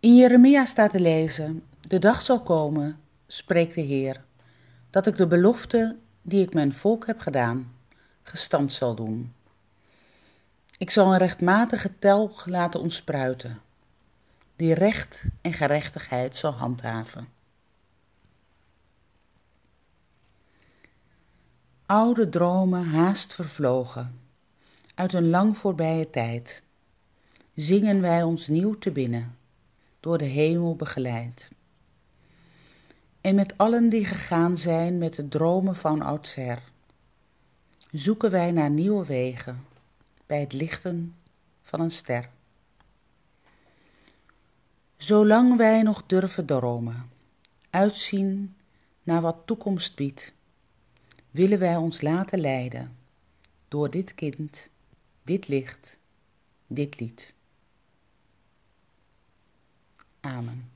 In Jeremia staat te lezen: De dag zal komen, spreekt de Heer, dat ik de belofte die ik mijn volk heb gedaan, gestand zal doen. Ik zal een rechtmatige telg laten ontspruiten, die recht en gerechtigheid zal handhaven. Oude dromen haast vervlogen, uit een lang voorbije tijd, zingen wij ons nieuw te binnen, door de hemel begeleid. En met allen die gegaan zijn met de dromen van oudsher, zoeken wij naar nieuwe wegen bij het lichten van een ster. Zolang wij nog durven dromen, uitzien naar wat toekomst biedt, willen wij ons laten leiden door dit kind, dit licht, dit lied. Amen.